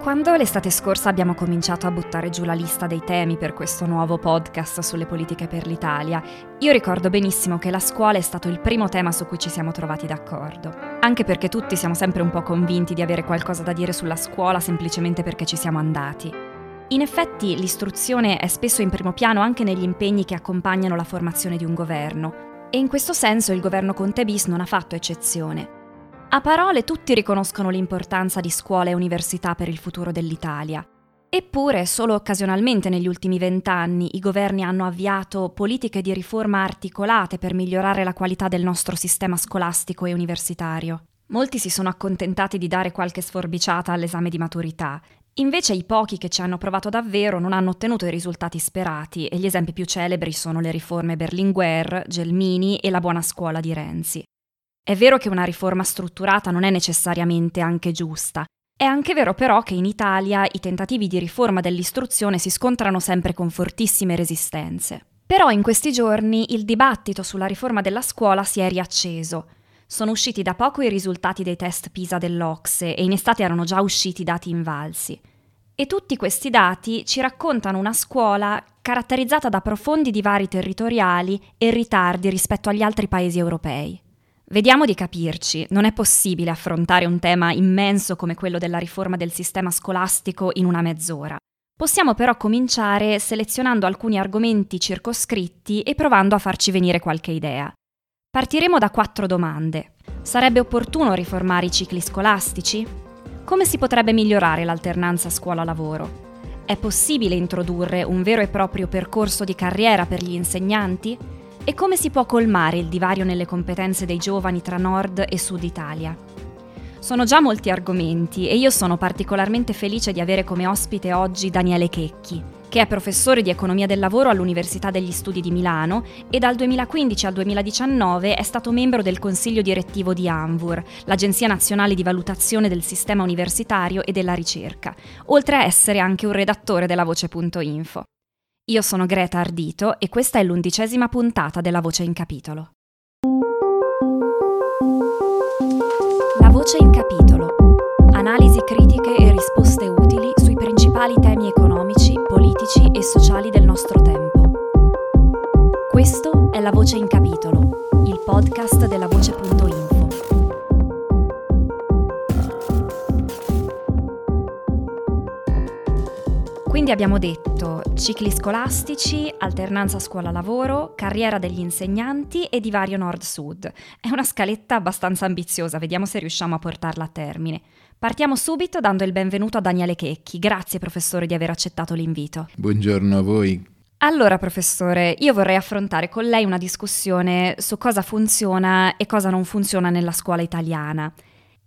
Quando l'estate scorsa abbiamo cominciato a buttare giù la lista dei temi per questo nuovo podcast sulle politiche per l'Italia, io ricordo benissimo che la scuola è stato il primo tema su cui ci siamo trovati d'accordo. Anche perché tutti siamo sempre un po' convinti di avere qualcosa da dire sulla scuola semplicemente perché ci siamo andati. In effetti l'istruzione è spesso in primo piano anche negli impegni che accompagnano la formazione di un governo. E in questo senso il governo Conte bis non ha fatto eccezione. A parole tutti riconoscono l'importanza di scuola e università per il futuro dell'Italia. Eppure, solo occasionalmente negli ultimi vent'anni i governi hanno avviato politiche di riforma articolate per migliorare la qualità del nostro sistema scolastico e universitario. Molti si sono accontentati di dare qualche sforbiciata all'esame di maturità. Invece i pochi che ci hanno provato davvero non hanno ottenuto i risultati sperati e gli esempi più celebri sono le riforme Berlinguer, Gelmini e la buona scuola di Renzi. È vero che una riforma strutturata non è necessariamente anche giusta. È anche vero però che in Italia i tentativi di riforma dell'istruzione si scontrano sempre con fortissime resistenze. Però in questi giorni il dibattito sulla riforma della scuola si è riacceso. Sono usciti da poco i risultati dei test PISA dell'Ocse e in estate erano già usciti dati invalsi. E tutti questi dati ci raccontano una scuola caratterizzata da profondi divari territoriali e ritardi rispetto agli altri paesi europei. Vediamo di capirci, non è possibile affrontare un tema immenso come quello della riforma del sistema scolastico in una mezz'ora. Possiamo però cominciare selezionando alcuni argomenti circoscritti e provando a farci venire qualche idea. Partiremo da quattro domande. Sarebbe opportuno riformare i cicli scolastici? Come si potrebbe migliorare l'alternanza scuola-lavoro? È possibile introdurre un vero e proprio percorso di carriera per gli insegnanti? E come si può colmare il divario nelle competenze dei giovani tra Nord e Sud Italia? Sono già molti argomenti e io sono particolarmente felice di avere come ospite oggi Daniele Checchi, che è professore di economia del lavoro all'Università degli Studi di Milano e dal 2015 al 2019 è stato membro del consiglio direttivo di ANVUR, l'Agenzia Nazionale di Valutazione del Sistema Universitario e della Ricerca, oltre a essere anche un redattore della Voce.info. Io sono Greta Ardito e questa è l'undicesima puntata della Voce in Capitolo. La Voce in Capitolo. Analisi critiche e risposte utili sui principali temi economici, politici e sociali del nostro tempo. Questo è La Voce in Capitolo, il podcast della Voce.info. Quindi abbiamo detto cicli scolastici, alternanza scuola-lavoro, carriera degli insegnanti e divario nord-sud. È una scaletta abbastanza ambiziosa, vediamo se riusciamo a portarla a termine. Partiamo subito dando il benvenuto a Daniele Checchi. Grazie professore di aver accettato l'invito. Buongiorno a voi. Allora, professore, io vorrei affrontare con lei una discussione su cosa funziona e cosa non funziona nella scuola italiana.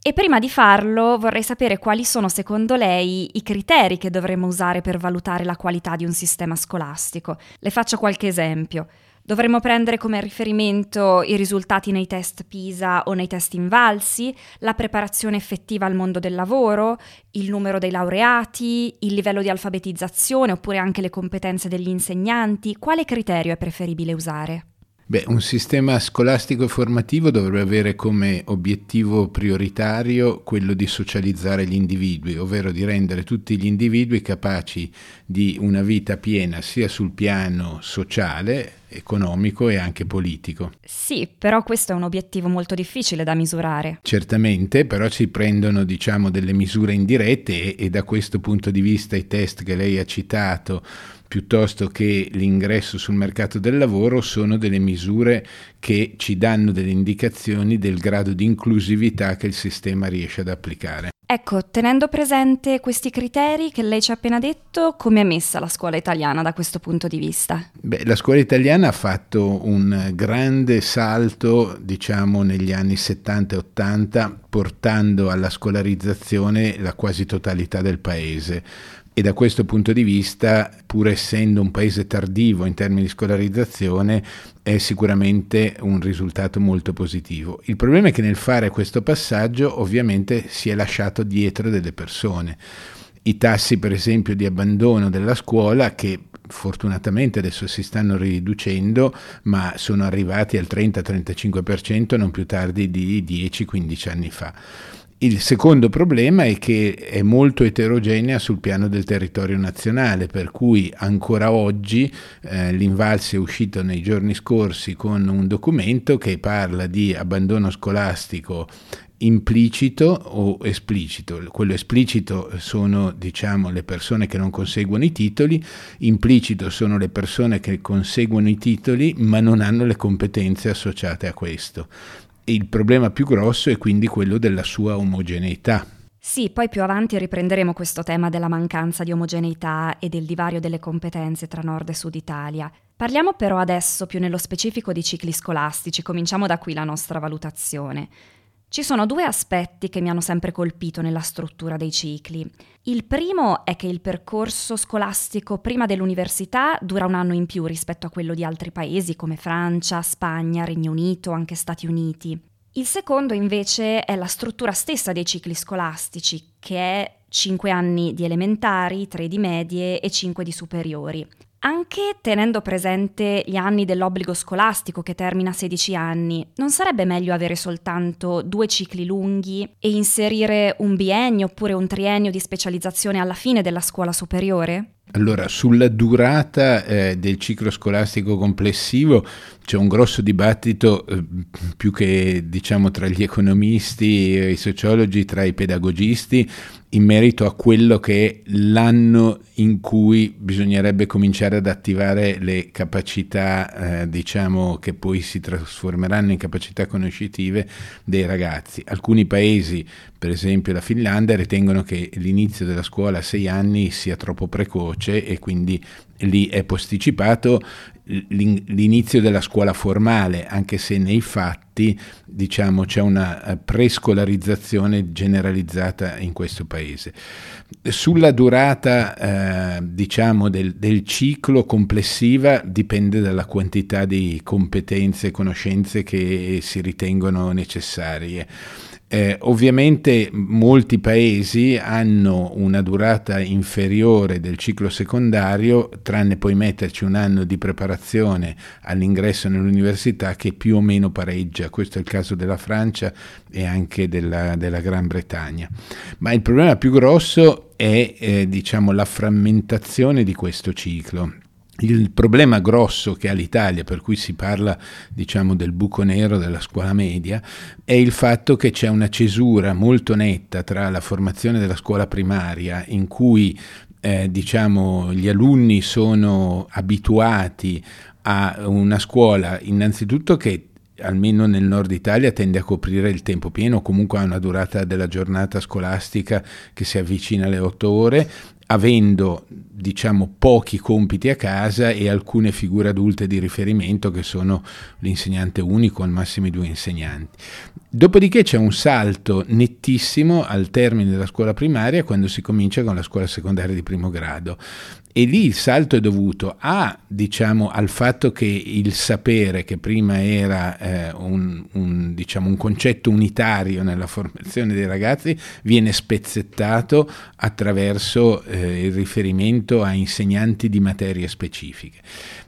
E prima di farlo vorrei sapere quali sono secondo lei i criteri che dovremmo usare per valutare la qualità di un sistema scolastico. Le faccio qualche esempio. Dovremmo prendere come riferimento i risultati nei test PISA o nei test invalsi, la preparazione effettiva al mondo del lavoro, il numero dei laureati, il livello di alfabetizzazione oppure anche le competenze degli insegnanti. Quale criterio è preferibile usare? Beh, un sistema scolastico formativo dovrebbe avere come obiettivo prioritario quello di socializzare gli individui, ovvero di rendere tutti gli individui capaci di una vita piena sia sul piano sociale, economico e anche politico. Sì, però questo è un obiettivo molto difficile da misurare. Certamente, però si prendono diciamo delle misure indirette e, e da questo punto di vista i test che lei ha citato piuttosto che l'ingresso sul mercato del lavoro sono delle misure che ci danno delle indicazioni del grado di inclusività che il sistema riesce ad applicare. Ecco, tenendo presente questi criteri che lei ci ha appena detto, come è messa la scuola italiana da questo punto di vista? Beh, la scuola italiana ha fatto un grande salto, diciamo, negli anni 70 e 80, portando alla scolarizzazione la quasi totalità del paese e da questo punto di vista, pur essendo un paese tardivo in termini di scolarizzazione, è sicuramente un risultato molto positivo. Il problema è che nel fare questo passaggio ovviamente si è lasciato dietro delle persone. I tassi per esempio di abbandono della scuola che fortunatamente adesso si stanno riducendo, ma sono arrivati al 30-35% non più tardi di 10-15 anni fa Il secondo problema è che è molto eterogenea sul piano del territorio nazionale, per cui ancora oggi eh, l'Invalsi è uscito nei giorni scorsi con un documento che parla di abbandono scolastico implicito o esplicito. Quello esplicito sono diciamo, le persone che non conseguono i titoli, implicito sono le persone che conseguono i titoli ma non hanno le competenze associate a questo il problema più grosso è quindi quello della sua omogeneità. Sì, poi più avanti riprenderemo questo tema della mancanza di omogeneità e del divario delle competenze tra nord e sud Italia. Parliamo però adesso più nello specifico di cicli scolastici, cominciamo da qui la nostra valutazione. Ci sono due aspetti che mi hanno sempre colpito nella struttura dei cicli. Il primo è che il percorso scolastico prima dell'università dura un anno in più rispetto a quello di altri paesi come Francia, Spagna, Regno Unito, anche Stati Uniti. Il secondo invece è la struttura stessa dei cicli scolastici, che è 5 anni di elementari, 3 di medie e 5 di superiori. Anche tenendo presente gli anni dell'obbligo scolastico che termina a 16 anni, non sarebbe meglio avere soltanto due cicli lunghi e inserire un biennio oppure un triennio di specializzazione alla fine della scuola superiore? Allora, sulla durata eh, del ciclo scolastico complessivo c'è un grosso dibattito eh, più che diciamo tra gli economisti e i sociologi, tra i pedagogisti, in merito a quello che è l'anno in cui bisognerebbe cominciare ad attivare le capacità, eh, diciamo, che poi si trasformeranno in capacità conoscitive dei ragazzi. Alcuni paesi, per esempio la Finlandia, ritengono che l'inizio della scuola a sei anni sia troppo precoce e quindi lì è posticipato l'inizio della scuola formale, anche se nei fatti diciamo, c'è una eh, prescolarizzazione generalizzata in questo paese. Sulla durata eh, diciamo, del, del, ciclo complessiva dipende dalla quantità di competenze e conoscenze che si ritengono necessarie. Eh, ovviamente molti paesi hanno una durata inferiore del ciclo secondario, tranne poi metterci un anno di preparazione all'ingresso nell'università che più o meno pareggia. Questo è il caso della Francia e anche della, della Gran Bretagna. Ma il problema più grosso è eh, diciamo, la frammentazione di questo ciclo. Il problema grosso che ha l'Italia, per cui si parla diciamo, del buco nero della scuola media, è il fatto che c'è una cesura molto netta tra la formazione della scuola primaria, in cui eh, diciamo, gli alunni sono abituati a una scuola innanzitutto che almeno nel nord Italia tende a coprire il tempo pieno, comunque ha una durata della giornata scolastica che si avvicina alle otto ore avendo diciamo pochi compiti a casa e alcune figure adulte di riferimento che sono l'insegnante unico al massimo i due insegnanti. Dopodiché c'è un salto nettissimo al termine della scuola primaria quando si comincia con la scuola secondaria di primo grado e lì il salto è dovuto a, diciamo, al fatto che il sapere, che prima era eh, un, un, diciamo, un, concetto unitario nella formazione dei ragazzi, viene spezzettato attraverso eh, il riferimento a insegnanti di materie specifiche.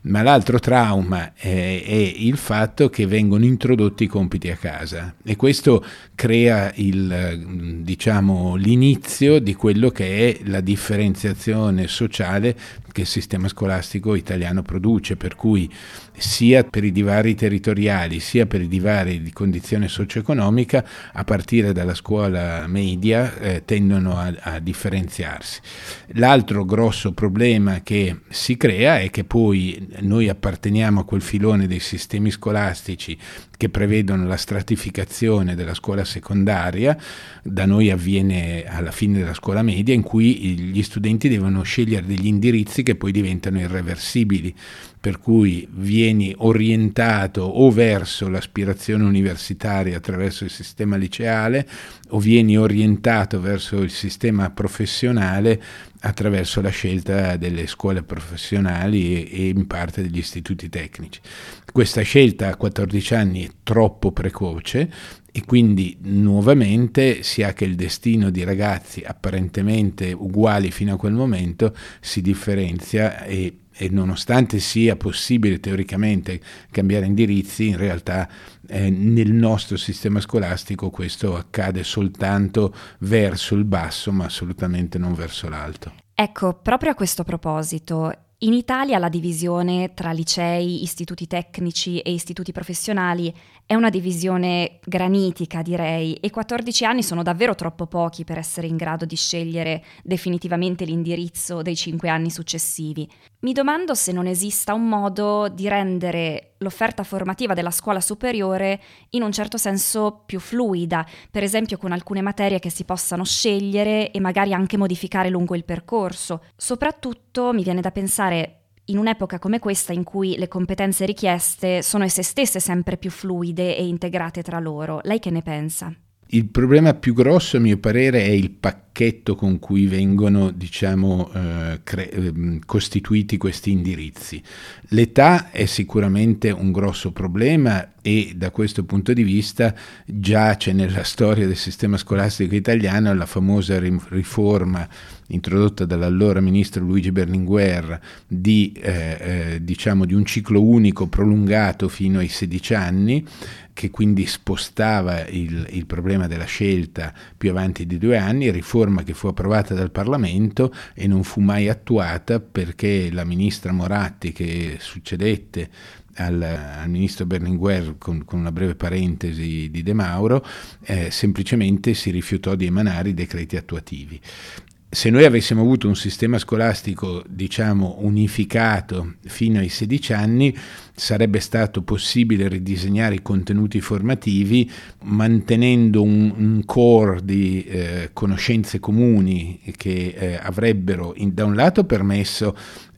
Ma l'altro trauma è, è il fatto che vengono introdotti i compiti a casa. E questo crea il, diciamo, l'inizio di quello che è la differenziazione sociale che il sistema scolastico italiano produce, per cui sia per i divari territoriali sia per i divari di condizione socio-economica, a partire dalla scuola media eh, tendono a, a differenziarsi. L'altro grosso problema che si crea è che poi noi apparteniamo a quel filone dei sistemi scolastici che prevedono la stratificazione della scuola secondaria, da noi avviene alla fine della scuola media, in cui gli studenti devono scegliere degli indirizzi che poi diventano irreversibili per cui vieni orientato o verso l'aspirazione universitaria attraverso il sistema liceale o vieni orientato verso il sistema professionale attraverso la scelta delle scuole professionali e, in parte degli istituti tecnici. Questa scelta a 14 anni è troppo precoce e quindi nuovamente si ha che il destino di ragazzi apparentemente uguali fino a quel momento si differenzia e e nonostante sia possibile teoricamente cambiare indirizzi, in realtà eh, nel nostro sistema scolastico questo accade soltanto verso il basso, ma assolutamente non verso l'alto. Ecco, proprio a questo proposito, in Italia la divisione tra licei, istituti tecnici e istituti professionali è una divisione granitica, direi, e 14 anni sono davvero troppo pochi per essere in grado di scegliere definitivamente l'indirizzo dei 5 anni successivi. Mi domando se non esista un modo di rendere l'offerta formativa della scuola superiore in un certo senso più fluida, per esempio con alcune materie che si possano scegliere e magari anche modificare lungo il percorso. Soprattutto mi viene da pensare in un'epoca come questa in cui le competenze richieste sono esse stesse sempre più fluide e integrate tra loro. Lei che ne pensa? Il problema più grosso, a mio parere, è il pacchetto con cui vengono diciamo, eh, cre- ehm, costituiti questi indirizzi. L'età è sicuramente un grosso problema e da questo punto di vista giace nella storia del sistema scolastico italiano la famosa riforma introdotta dall'allora ministro Luigi Berlinguer di, eh, eh, diciamo, di un ciclo unico prolungato fino ai 16 anni che quindi spostava il, il, problema della scelta più avanti di due anni, riforma che fu approvata dal Parlamento e non fu mai attuata perché la ministra Moratti che succedette al, al, ministro Berlinguer con, con, una breve parentesi di De Mauro, eh, semplicemente si rifiutò di emanare i decreti attuativi se noi avessimo avuto un sistema scolastico, diciamo, unificato fino ai 16 anni, sarebbe stato possibile ridisegnare i contenuti formativi mantenendo un, un core di eh, conoscenze comuni che eh, avrebbero in, da un lato permesso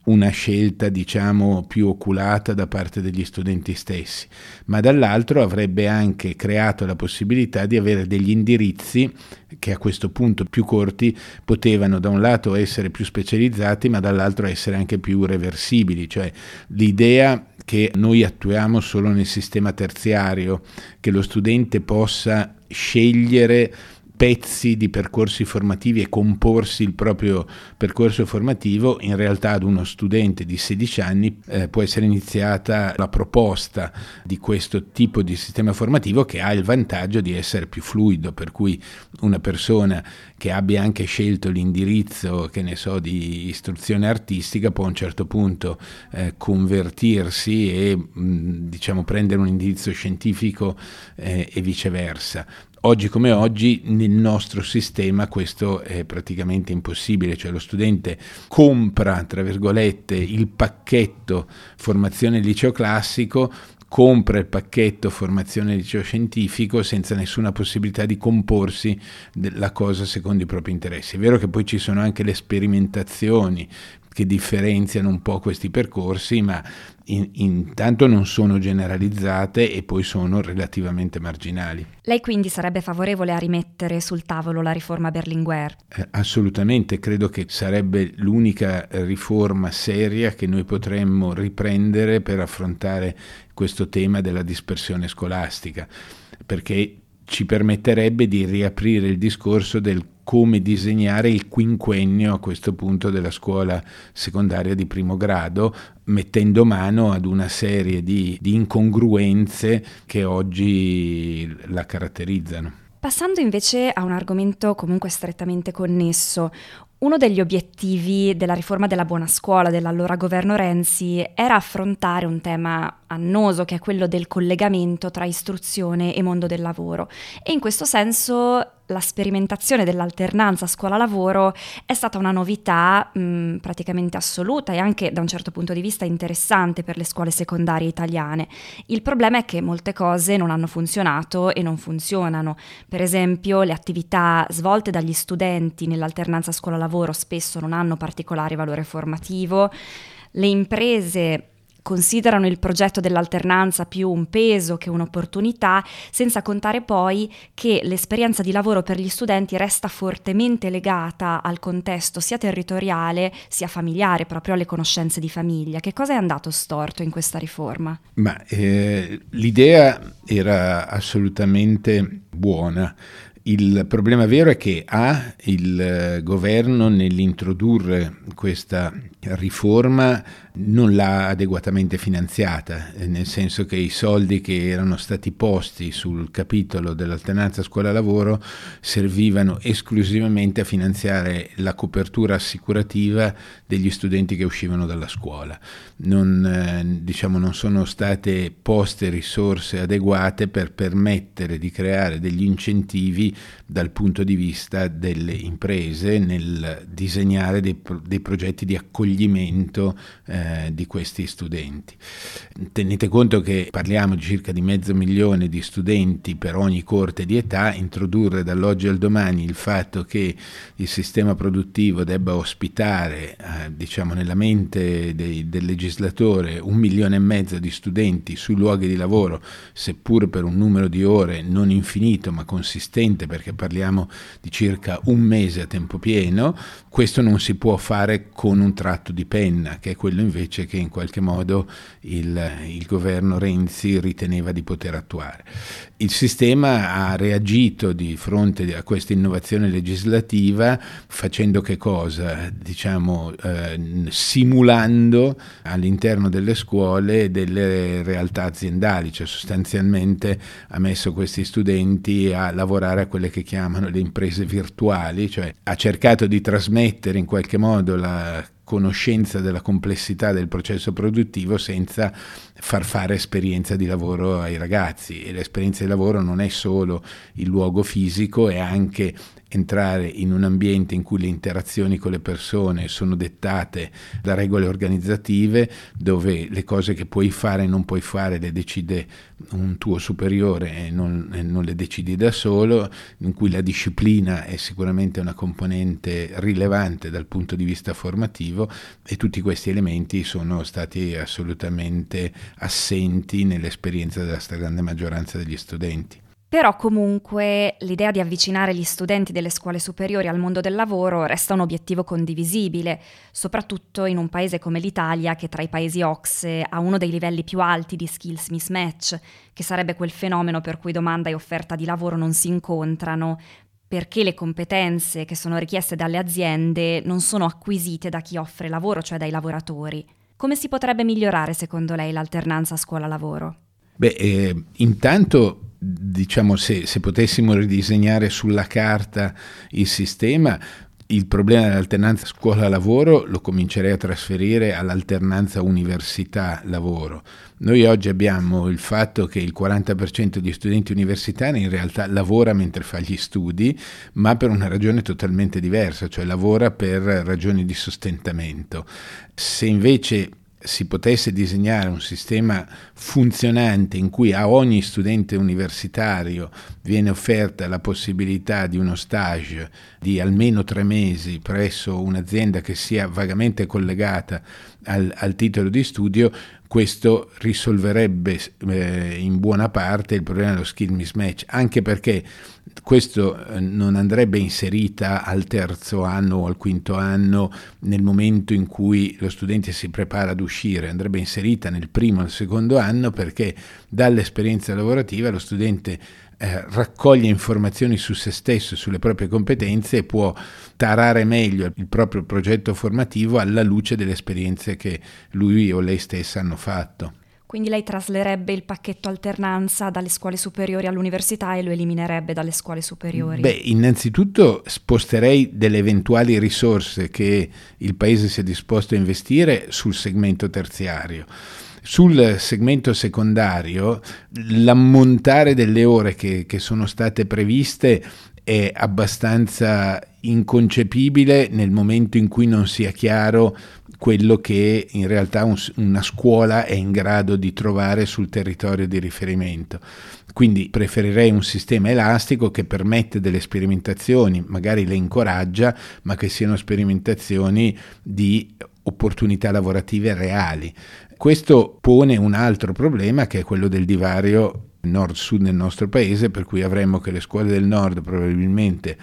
una scelta diciamo più oculata da parte degli studenti stessi, ma dall'altro avrebbe anche creato la possibilità di avere degli indirizzi che a questo punto più corti potevano da un lato essere più specializzati, ma dall'altro essere anche più reversibili, cioè l'idea che noi attuiamo solo nel sistema terziario, che lo studente possa scegliere pezzi di percorsi formativi e comporsi il proprio percorso formativo, in realtà ad uno studente di 16 anni eh, può essere iniziata la proposta di questo tipo di sistema formativo che ha il vantaggio di essere più fluido, per cui una persona che abbia anche scelto l'indirizzo, che ne so, di istruzione artistica può a un certo punto eh, convertirsi e mh, diciamo prendere un indirizzo scientifico eh, e viceversa. Oggi come oggi nel nostro sistema questo è praticamente impossibile, cioè lo studente compra, tra virgolette, il pacchetto formazione liceo classico, compra il pacchetto formazione liceo scientifico senza nessuna possibilità di comporsi la cosa secondo i propri interessi. È vero che poi ci sono anche le sperimentazioni che differenziano un po' questi percorsi, ma in, intanto non sono generalizzate e poi sono relativamente marginali. Lei quindi sarebbe favorevole a rimettere sul tavolo la riforma Berlinguer? Eh, assolutamente, credo che sarebbe l'unica riforma seria che noi potremmo riprendere per affrontare questo tema della dispersione scolastica, perché ci permetterebbe di riaprire il discorso del come disegnare il quinquennio a questo punto della scuola secondaria di primo grado, mettendo mano ad una serie di, di incongruenze che oggi la caratterizzano. Passando invece a un argomento comunque strettamente connesso, uno degli obiettivi della riforma della buona scuola dell'allora governo Renzi era affrontare un tema annoso che è quello del collegamento tra istruzione e mondo del lavoro. E in questo senso la sperimentazione dell'alternanza scuola-lavoro è stata una novità mh, praticamente assoluta e anche da un certo punto di vista interessante per le scuole secondarie italiane. Il problema è che molte cose non hanno funzionato e non funzionano. Per esempio, le attività svolte dagli studenti nell'alternanza scuola-lavoro spesso non hanno particolare valore formativo. Le imprese considerano il progetto dell'alternanza più un peso che un'opportunità, senza contare poi che l'esperienza di lavoro per gli studenti resta fortemente legata al contesto sia territoriale sia familiare, proprio alle conoscenze di famiglia. Che cosa è andato storto in questa riforma? Ma eh, l'idea era assolutamente buona Il problema vero è che A, il governo nell'introdurre questa riforma non l'ha adeguatamente finanziata, eh, nel senso che i soldi che erano stati posti sul capitolo dell'alternanza scuola-lavoro servivano esclusivamente a finanziare la copertura assicurativa degli studenti che uscivano dalla scuola. Non, eh, diciamo, non sono state poste risorse adeguate per permettere di creare degli incentivi dal punto di vista delle imprese nel disegnare dei, dei progetti di accoglimento eh, di questi studenti. Tenete conto che parliamo di circa di mezzo milione di studenti per ogni corte di età, introdurre dall'oggi al domani il fatto che il sistema produttivo debba ospitare, eh, diciamo nella mente dei, del legislatore, un milione e mezzo di studenti sui luoghi di lavoro, seppur per un numero di ore non infinito ma consistente perché parliamo di circa un mese a tempo pieno, questo non si può fare con un tratto di penna, che è quello invece che in qualche modo il, il governo Renzi riteneva di poter attuare. Il sistema ha reagito di fronte a questa innovazione legislativa facendo che cosa? Diciamo eh, simulando all'interno delle scuole delle realtà aziendali, cioè sostanzialmente ha messo questi studenti a lavorare quelle che chiamano le imprese virtuali, cioè ha cercato di trasmettere in qualche modo la conoscenza della complessità del processo produttivo senza far fare esperienza di lavoro ai ragazzi. E l'esperienza di lavoro non è solo il luogo fisico, è anche entrare in un ambiente in cui le interazioni con le persone sono dettate da regole organizzative, dove le cose che puoi fare e non puoi fare le decide un tuo superiore e non, e non le decidi da solo, in cui la disciplina è sicuramente una componente rilevante dal punto di vista formativo e tutti questi elementi sono stati assolutamente assenti nell'esperienza della stragrande maggioranza degli studenti. Però comunque l'idea di avvicinare gli studenti delle scuole superiori al mondo del lavoro resta un obiettivo condivisibile, soprattutto in un paese come l'Italia che tra i paesi OXE ha uno dei livelli più alti di skills mismatch, che sarebbe quel fenomeno per cui domanda e offerta di lavoro non si incontrano, perché le competenze che sono richieste dalle aziende non sono acquisite da chi offre lavoro, cioè dai lavoratori. Come si potrebbe migliorare secondo lei l'alternanza scuola-lavoro? Beh, eh, intanto diciamo se, se, potessimo ridisegnare sulla carta il sistema, il problema dell'alternanza scuola-lavoro lo comincerei a trasferire all'alternanza università-lavoro. Noi oggi abbiamo il fatto che il 40% di studenti universitari in realtà lavora mentre fa gli studi, ma per una ragione totalmente diversa, cioè lavora per ragioni di sostentamento. Se invece si potesse disegnare un sistema funzionante in cui a ogni studente universitario viene offerta la possibilità di uno stage di almeno tre mesi presso un'azienda che sia vagamente collegata al, al titolo di studio, questo risolverebbe eh, in buona parte il problema dello skill mismatch, anche perché questo eh, non andrebbe inserita al terzo anno o al quinto anno nel momento in cui lo studente si prepara ad uscire, andrebbe inserita nel primo o nel secondo anno perché dall'esperienza lavorativa lo studente eh, raccoglie informazioni su se stesso, sulle proprie competenze e può tarare meglio il proprio progetto formativo alla luce delle esperienze che lui o lei stessa hanno fatto. Quindi lei traslerebbe il pacchetto alternanza dalle scuole superiori all'università e lo eliminerebbe dalle scuole superiori? Beh, innanzitutto sposterei delle eventuali risorse che il Paese sia disposto a investire sul segmento terziario. Sul segmento secondario l'ammontare delle ore che, che sono state previste è abbastanza inconcepibile nel momento in cui non sia chiaro quello che in realtà un, una scuola è in grado di trovare sul territorio di riferimento. Quindi preferirei un sistema elastico che permette delle sperimentazioni, magari le incoraggia, ma che siano sperimentazioni di opportunità lavorative reali. Questo pone un altro problema che è quello del divario nord-sud nel nostro paese, per cui avremmo che le scuole del nord probabilmente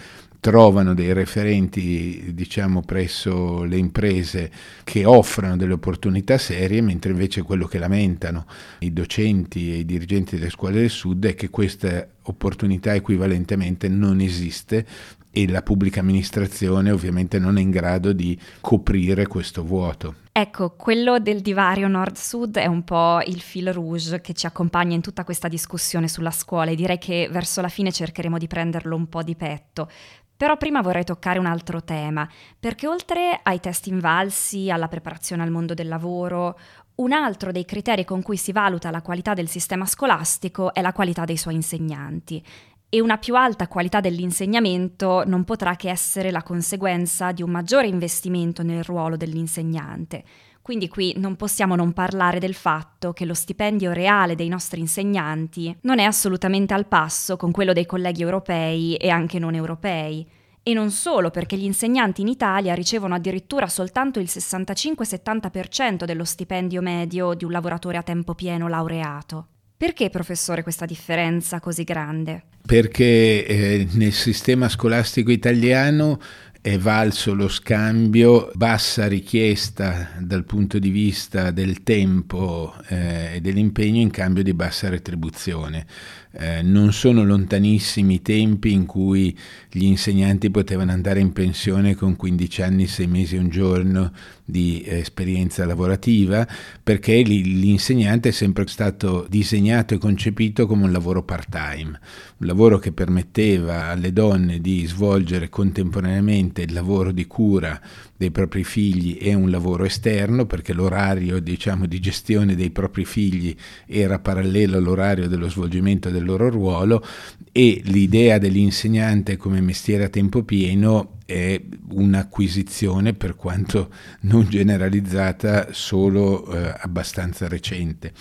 trovano dei referenti diciamo presso le imprese che offrono delle opportunità serie mentre invece quello che lamentano i docenti e i dirigenti delle scuole del sud è che questa opportunità equivalentemente non esiste e la pubblica amministrazione ovviamente non è in grado di coprire questo vuoto. Ecco, quello del divario nord-sud è un po' il fil rouge che ci accompagna in tutta questa discussione sulla scuola e direi che verso la fine cercheremo di prenderlo un po' di petto. Però prima vorrei toccare un altro tema, perché oltre ai test invalsi, alla preparazione al mondo del lavoro, un altro dei criteri con cui si valuta la qualità del sistema scolastico è la qualità dei suoi insegnanti. E una più alta qualità dell'insegnamento non potrà che essere la conseguenza di un maggiore investimento nel ruolo dell'insegnante. Quindi qui non possiamo non parlare del fatto che lo stipendio reale dei nostri insegnanti non è assolutamente al passo con quello dei colleghi europei e anche non europei. E non solo, perché gli insegnanti in Italia ricevono addirittura soltanto il 65-70% dello stipendio medio di un lavoratore a tempo pieno laureato. Perché, professore, questa differenza così grande? Perché eh, nel sistema scolastico italiano è valso lo scambio, bassa richiesta dal punto di vista del tempo eh, e dell'impegno in cambio di bassa retribuzione. Eh, non sono lontanissimi i tempi in cui gli insegnanti potevano andare in pensione con 15 anni, 6 mesi e un giorno di esperienza lavorativa, perché l'insegnante è sempre stato disegnato e concepito come un lavoro part-time, un lavoro che permetteva alle donne di svolgere contemporaneamente il lavoro di cura dei propri figli e un lavoro esterno, perché l'orario diciamo, di gestione dei propri figli era parallelo all'orario dello svolgimento del loro ruolo e l'idea dell'insegnante come mestiere a tempo pieno è un'acquisizione per quanto non generalizzata solo eh, abbastanza recente.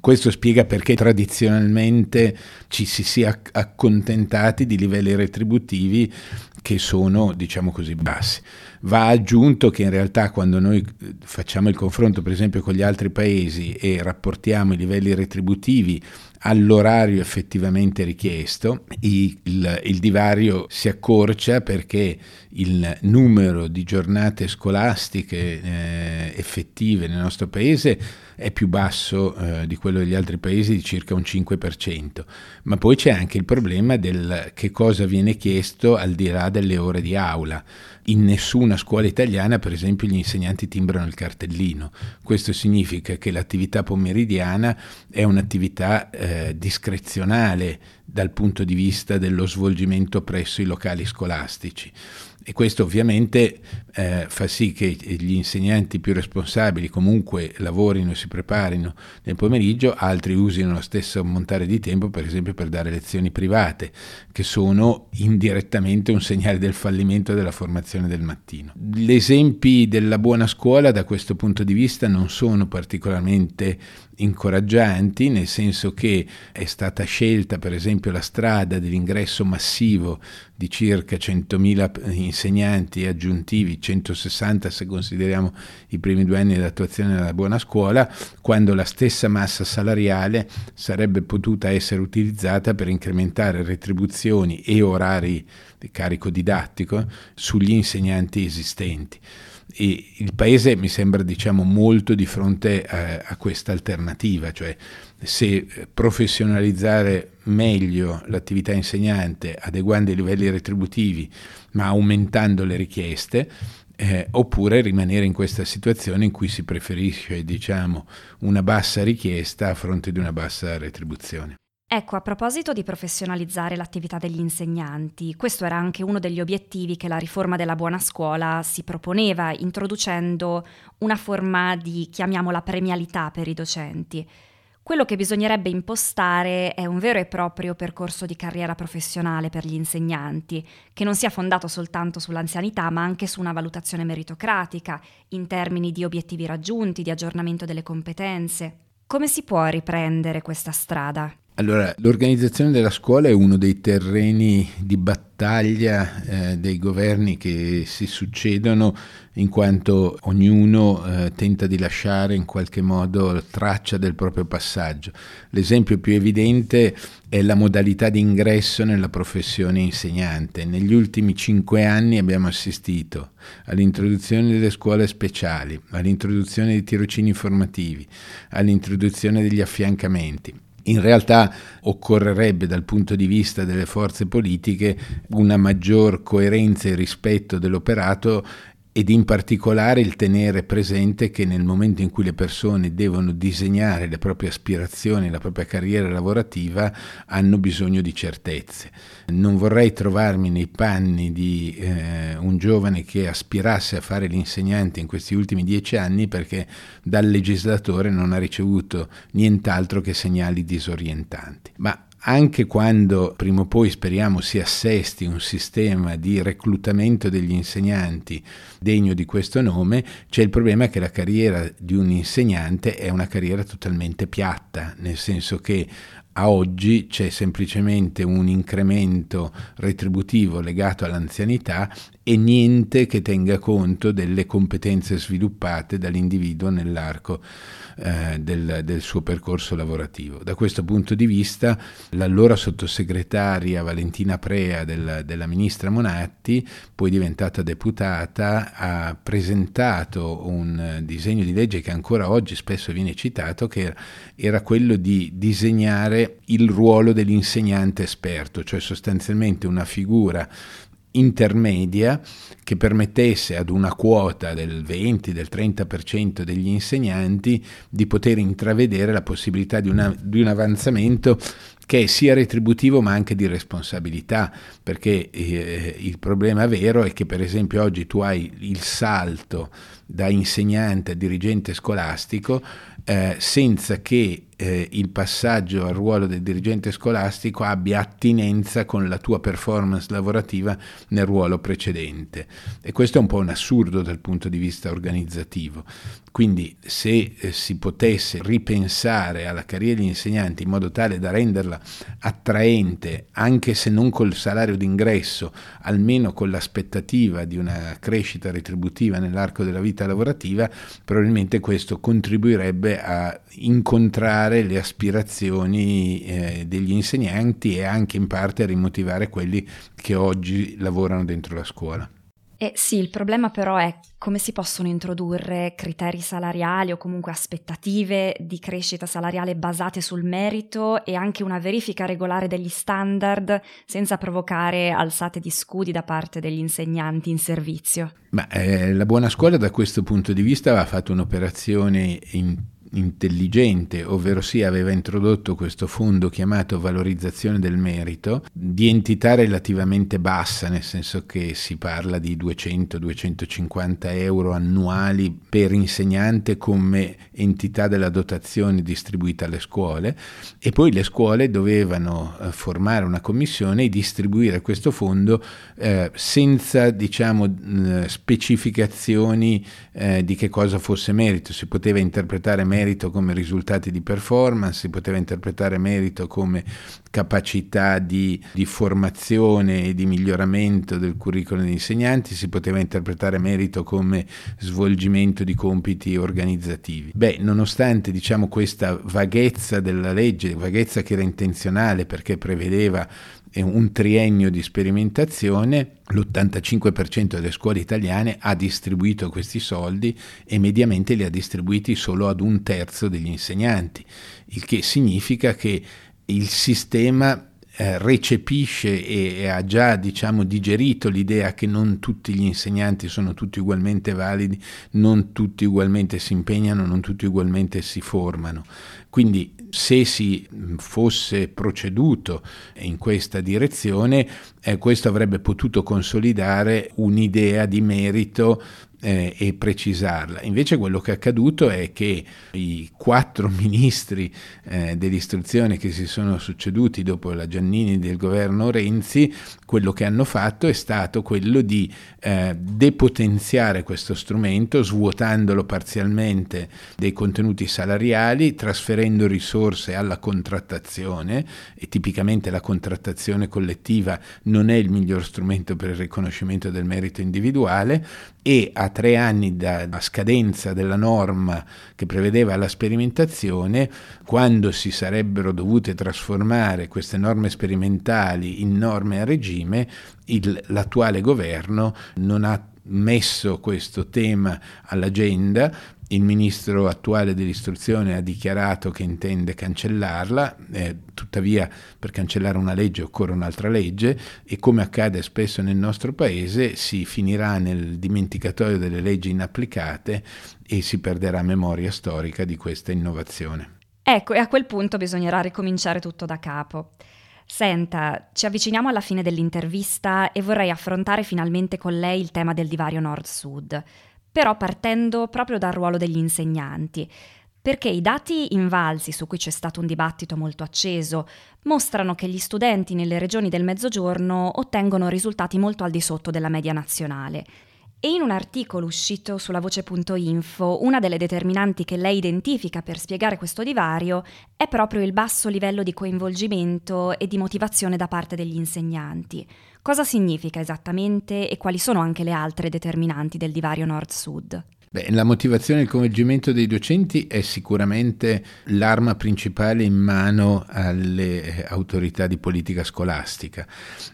Questo spiega perché tradizionalmente ci si sia accontentati di livelli retributivi che sono, diciamo così, bassi. Va aggiunto che in realtà quando noi eh, facciamo il confronto per esempio con gli altri paesi e rapportiamo i livelli retributivi all'orario effettivamente richiesto, il, il, divario si accorcia perché il numero di giornate scolastiche eh, effettive nel nostro paese è più basso eh, di quello degli altri paesi di circa un 5%, ma poi c'è anche il problema del che cosa viene chiesto al di là delle ore di aula. In nessuna scuola italiana, per esempio, gli insegnanti timbrano il cartellino. Questo significa che l'attività pomeridiana è un'attività eh, discrezionale dal punto di vista dello svolgimento presso i locali scolastici e questo ovviamente eh, fa sì che gli insegnanti più responsabili comunque lavorino e si preparino nel pomeriggio, altri usino lo stesso montare di tempo per esempio per dare lezioni private, che sono indirettamente un segnale del fallimento della formazione del mattino. Gli esempi della buona scuola da questo punto di vista non sono particolarmente incoraggianti, nel senso che è stata scelta per esempio la strada dell'ingresso massivo di circa 100.000 insegnanti aggiuntivi, 160 se consideriamo i primi due anni dell'attuazione della buona scuola, quando la stessa massa salariale sarebbe potuta essere utilizzata per incrementare retribuzioni e orari di carico didattico sugli insegnanti esistenti. E il paese mi sembra diciamo molto di fronte a, a questa alternativa, cioè se professionalizzare meglio l'attività insegnante adeguando i livelli retributivi ma aumentando le richieste eh, oppure rimanere in questa situazione in cui si preferisce diciamo una bassa richiesta a fronte di una bassa retribuzione. Ecco, a proposito di professionalizzare l'attività degli insegnanti, questo era anche uno degli obiettivi che la riforma della buona scuola si proponeva, introducendo una forma di, chiamiamola, premialità per i docenti. Quello che bisognerebbe impostare è un vero e proprio percorso di carriera professionale per gli insegnanti, che non sia fondato soltanto sull'anzianità, ma anche su una valutazione meritocratica, in termini di obiettivi raggiunti, di aggiornamento delle competenze. Come si può riprendere questa strada? Allora, l'organizzazione della scuola è uno dei terreni di battaglia eh, dei governi che si succedono in quanto ognuno eh, tenta di lasciare in qualche modo traccia del proprio passaggio. L'esempio più evidente è la modalità di ingresso nella professione insegnante. Negli ultimi cinque anni abbiamo assistito all'introduzione delle scuole speciali, all'introduzione dei tirocini formativi, all'introduzione degli affiancamenti in realtà occorrerebbe dal punto di vista delle forze politiche una maggior coerenza e rispetto dell'operato ed in particolare il tenere presente che nel momento in cui le persone devono disegnare le proprie aspirazioni, la propria carriera lavorativa, hanno bisogno di certezze. Non vorrei trovarmi nei panni di eh, un giovane che aspirasse a fare l'insegnante in questi ultimi dieci anni perché dal legislatore non ha ricevuto nient'altro che segnali disorientanti. Ma anche quando prima o poi speriamo si assesti un sistema di reclutamento degli insegnanti degno di questo nome, c'è il problema che la carriera di un insegnante è una carriera totalmente piatta, nel senso che a oggi c'è semplicemente un incremento retributivo legato all'anzianità e niente che tenga conto delle competenze sviluppate dall'individuo nell'arco eh, del, del, suo percorso lavorativo. Da questo punto di vista l'allora sottosegretaria Valentina Prea del, della ministra Monatti, poi diventata deputata, ha presentato un disegno di legge che ancora oggi spesso viene citato, che era quello di disegnare il ruolo dell'insegnante esperto, cioè sostanzialmente una figura intermedia che permettesse ad una quota del 20, del 30% degli insegnanti di poter intravedere la possibilità di, una, di un avanzamento che è sia retributivo ma anche di responsabilità, perché eh, il problema vero è che per esempio oggi tu hai il salto da insegnante a dirigente scolastico eh, senza che eh, il passaggio al ruolo del dirigente scolastico abbia attinenza con la tua performance lavorativa nel ruolo precedente. E questo è un po' un assurdo dal punto di vista organizzativo. Quindi se eh, si potesse ripensare alla carriera degli insegnanti in modo tale da renderla attraente, anche se non col salario d'ingresso, almeno con l'aspettativa di una crescita retributiva nell'arco della vita lavorativa, probabilmente questo contribuirebbe a incontrare le aspirazioni eh, degli insegnanti e anche in parte a rimotivare quelli che oggi lavorano dentro la scuola. Eh sì, il problema però è come si possono introdurre criteri salariali o comunque aspettative di crescita salariale basate sul merito e anche una verifica regolare degli standard senza provocare alzate di scudi da parte degli insegnanti in servizio. Ma eh, la buona scuola da questo punto di vista ha fatto un'operazione in intelligente, ovvero sia aveva introdotto questo fondo chiamato valorizzazione del merito, di entità relativamente bassa, nel senso che si parla di 200-250 euro annuali per insegnante come entità della dotazione distribuita alle scuole. E poi le scuole dovevano eh, formare una commissione e distribuire questo fondo eh, senza diciamo specificazioni eh, di che cosa fosse merito, si poteva interpretare merito merito come risultati di performance, si poteva interpretare merito come capacità di, di formazione e di miglioramento del curriculum degli insegnanti, si poteva interpretare merito come svolgimento di compiti organizzativi. Beh, nonostante diciamo questa vaghezza della legge, vaghezza che era intenzionale perché prevedeva un triennio di sperimentazione, l'85% delle scuole italiane ha distribuito questi soldi e mediamente li ha distribuiti solo ad un terzo degli insegnanti, il che significa che il sistema eh, recepisce e, e, ha già diciamo, digerito l'idea che non tutti gli insegnanti sono tutti ugualmente validi, non tutti ugualmente si impegnano, non tutti ugualmente si formano. Quindi se si fosse proceduto in questa direzione, eh, questo avrebbe potuto consolidare un'idea di merito eh, e precisarla. Invece quello che è accaduto è che i quattro ministri eh, dell'istruzione che si sono succeduti dopo la Giannini del governo Renzi, quello che hanno fatto è stato quello di eh, depotenziare questo strumento, svuotandolo parzialmente dei contenuti salariali, trasferendo risorse alla contrattazione e tipicamente la contrattazione collettiva non è il miglior strumento per il riconoscimento del merito individuale e a tre anni dalla scadenza della norma che prevedeva la sperimentazione, quando si sarebbero dovute trasformare queste norme sperimentali in norme a regime, il, l'attuale governo non ha messo questo tema all'agenda, il ministro attuale dell'istruzione ha dichiarato che intende cancellarla, eh, tuttavia per cancellare una legge occorre un'altra legge e come accade spesso nel nostro paese si finirà nel dimenticatoio delle leggi inapplicate e si perderà memoria storica di questa innovazione. Ecco, e a quel punto bisognerà ricominciare tutto da capo. Senta, ci avviciniamo alla fine dell'intervista e vorrei affrontare finalmente con lei il tema del divario nord-sud, però partendo proprio dal ruolo degli insegnanti, perché i dati invalsi su cui c'è stato un dibattito molto acceso mostrano che gli studenti nelle regioni del Mezzogiorno ottengono risultati molto al di sotto della media nazionale e in un articolo uscito sulla voce.info, una delle determinanti che lei identifica per spiegare questo divario è proprio il basso livello di coinvolgimento e di motivazione da parte degli insegnanti. Cosa significa esattamente e quali sono anche le altre determinanti del divario nord-sud? Beh, la motivazione e il coinvolgimento dei docenti è sicuramente l'arma principale in mano alle eh, autorità di politica scolastica,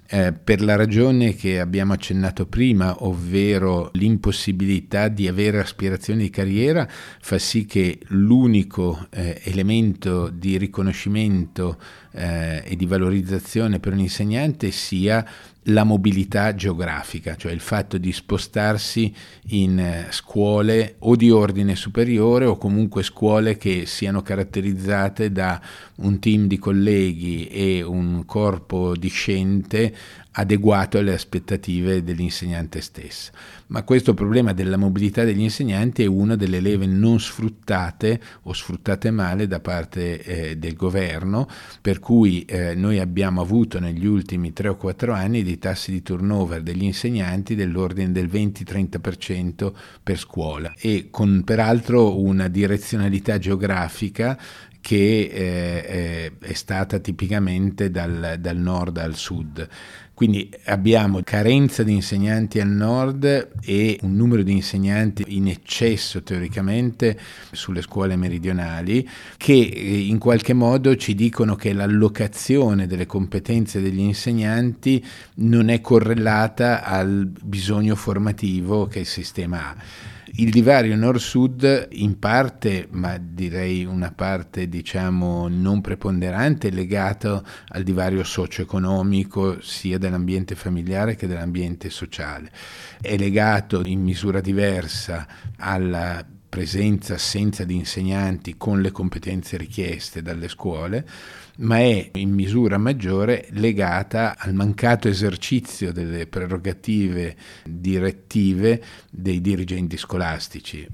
eh, per la ragione che abbiamo accennato prima, ovvero l'impossibilità di avere aspirazioni di carriera, fa sì che l'unico eh, elemento di riconoscimento eh, e di valorizzazione per un insegnante sia la mobilità geografica, cioè il fatto di spostarsi in eh, scuole o di ordine superiore o comunque scuole che siano caratterizzate da un team di colleghi e un corpo discente adeguato alle aspettative dell'insegnante stesso. Ma questo problema della mobilità degli insegnanti è una delle leve non sfruttate o sfruttate male da parte eh, del governo, per cui eh, noi abbiamo avuto negli ultimi 3 o 4 anni dei tassi di turnover degli insegnanti dell'ordine del 20-30% per scuola e con peraltro una direzionalità geografica che eh, è stata tipicamente dal, dal nord al sud. Quindi abbiamo carenza di insegnanti al nord e un numero di insegnanti in eccesso teoricamente sulle scuole meridionali che eh, in qualche modo ci dicono che l'allocazione delle competenze degli insegnanti non è correlata al bisogno formativo che il sistema ha. Il divario nord-sud in parte, ma direi una parte diciamo non preponderante, è legato al divario socio-economico sia dell'ambiente familiare che dell'ambiente sociale. È legato in misura diversa alla presenza, assenza di insegnanti con le competenze richieste dalle scuole, ma è in misura maggiore legata al mancato esercizio delle prerogative direttive dei dirigenti scolastici.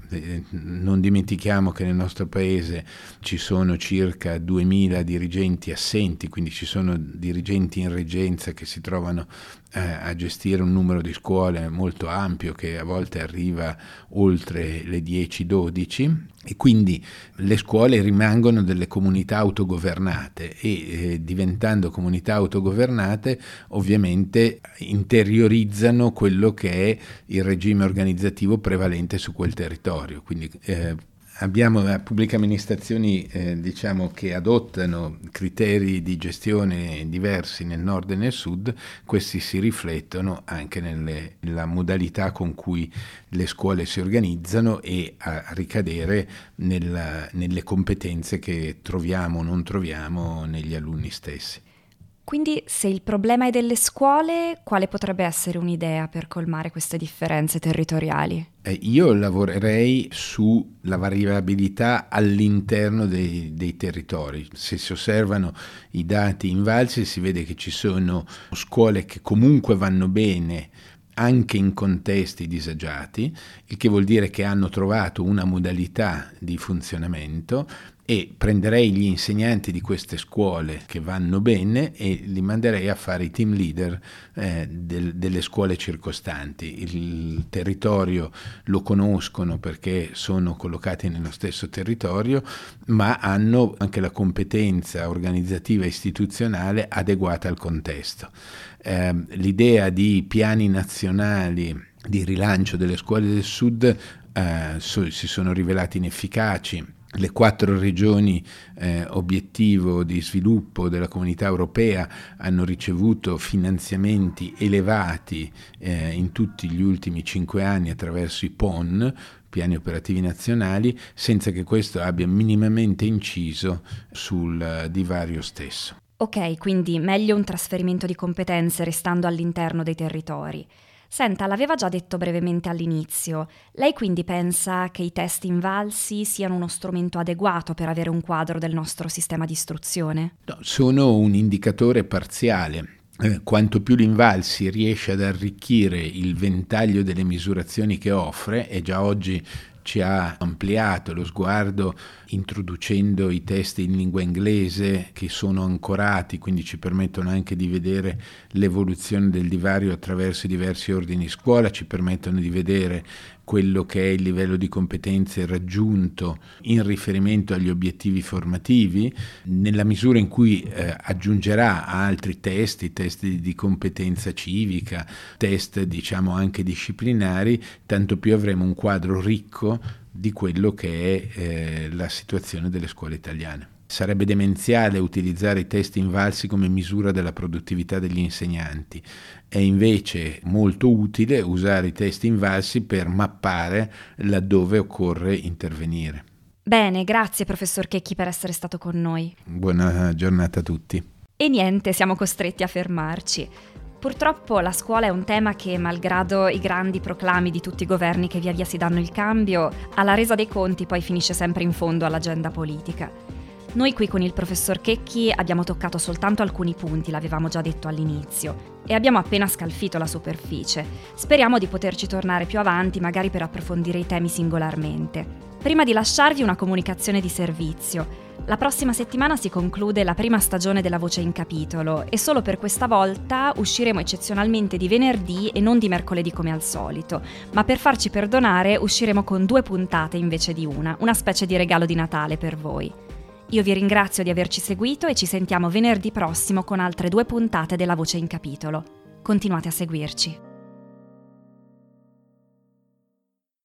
Non dimentichiamo che nel nostro paese ci sono circa 2000 dirigenti assenti, quindi ci sono dirigenti in reggenza che si trovano eh, a gestire un numero di scuole molto ampio che a volte arriva oltre le 10-12 e quindi le scuole rimangono delle comunità autogovernate e eh, diventando comunità autogovernate ovviamente interiorizzano quello che è il regime organizzativo prevalente su quel territorio. Quindi eh, abbiamo pubbliche amministrazioni eh, diciamo, che adottano criteri di gestione diversi nel nord e nel sud, questi si riflettono anche nelle, nella modalità con cui le scuole si organizzano e a ricadere nella, nelle competenze che troviamo o non troviamo negli alunni stessi. Quindi se il problema è delle scuole, quale potrebbe essere un'idea per colmare queste differenze territoriali? Eh, io lavorerei sulla variabilità all'interno dei, dei, territori. Se si osservano i dati invalsi si vede che ci sono scuole che comunque vanno bene anche in contesti disagiati, il che vuol dire che hanno trovato una modalità di funzionamento e prenderei gli insegnanti di queste scuole che vanno bene e li manderei a fare i team leader eh, del, delle scuole circostanti. Il territorio lo conoscono perché sono collocati nello stesso territorio, ma hanno anche la competenza organizzativa e istituzionale adeguata al contesto. Eh, l'idea di piani nazionali di rilancio delle scuole del sud eh, so, si sono rivelati inefficaci le quattro regioni eh, obiettivo di sviluppo della comunità europea hanno ricevuto finanziamenti elevati eh, in tutti gli ultimi cinque anni attraverso i PON, piani operativi nazionali, senza che questo abbia minimamente inciso sul divario stesso. Ok, quindi meglio un trasferimento di competenze restando all'interno dei territori. Senta, l'aveva già detto brevemente all'inizio. Lei quindi pensa che i test invalsi siano uno strumento adeguato per avere un quadro del nostro sistema di istruzione? No, sono un indicatore parziale. Eh, quanto più l'Invalsi riesce ad arricchire il ventaglio delle misurazioni che offre, e già oggi ci ha ampliato lo sguardo introducendo i test in lingua inglese che sono ancorati, quindi ci permettono anche di vedere l'evoluzione del divario attraverso i diversi ordini scuola, ci permettono di vedere quello che è il livello di competenze raggiunto in riferimento agli obiettivi formativi, nella misura in cui eh, aggiungerà altri test, test di, competenza civica, test diciamo anche disciplinari, tanto più avremo un quadro ricco di quello che è eh, la situazione delle scuole italiane. Sarebbe demenziale utilizzare i test invalsi come misura della produttività degli insegnanti. È invece molto utile usare i test invalsi per mappare laddove occorre intervenire. Bene, grazie professor Checchi per essere stato con noi. Buona giornata a tutti. E niente, siamo costretti a fermarci. Purtroppo la scuola è un tema che, malgrado i grandi proclami di tutti i governi che via via si danno il cambio, alla resa dei conti poi finisce sempre in fondo all'agenda politica. Noi qui con il professor Checchi abbiamo toccato soltanto alcuni punti, l'avevamo già detto all'inizio, e abbiamo appena scalfito la superficie. Speriamo di poterci tornare più avanti, magari per approfondire i temi singolarmente. Prima di lasciarvi una comunicazione di servizio. La prossima settimana si conclude la prima stagione della Voce in Capitolo e solo per questa volta usciremo eccezionalmente di venerdì e non di mercoledì come al solito, ma per farci perdonare usciremo con due puntate invece di una, una specie di regalo di Natale per voi. Io vi ringrazio di averci seguito e ci sentiamo venerdì prossimo con altre due puntate della Voce in Capitolo. Continuate a seguirci.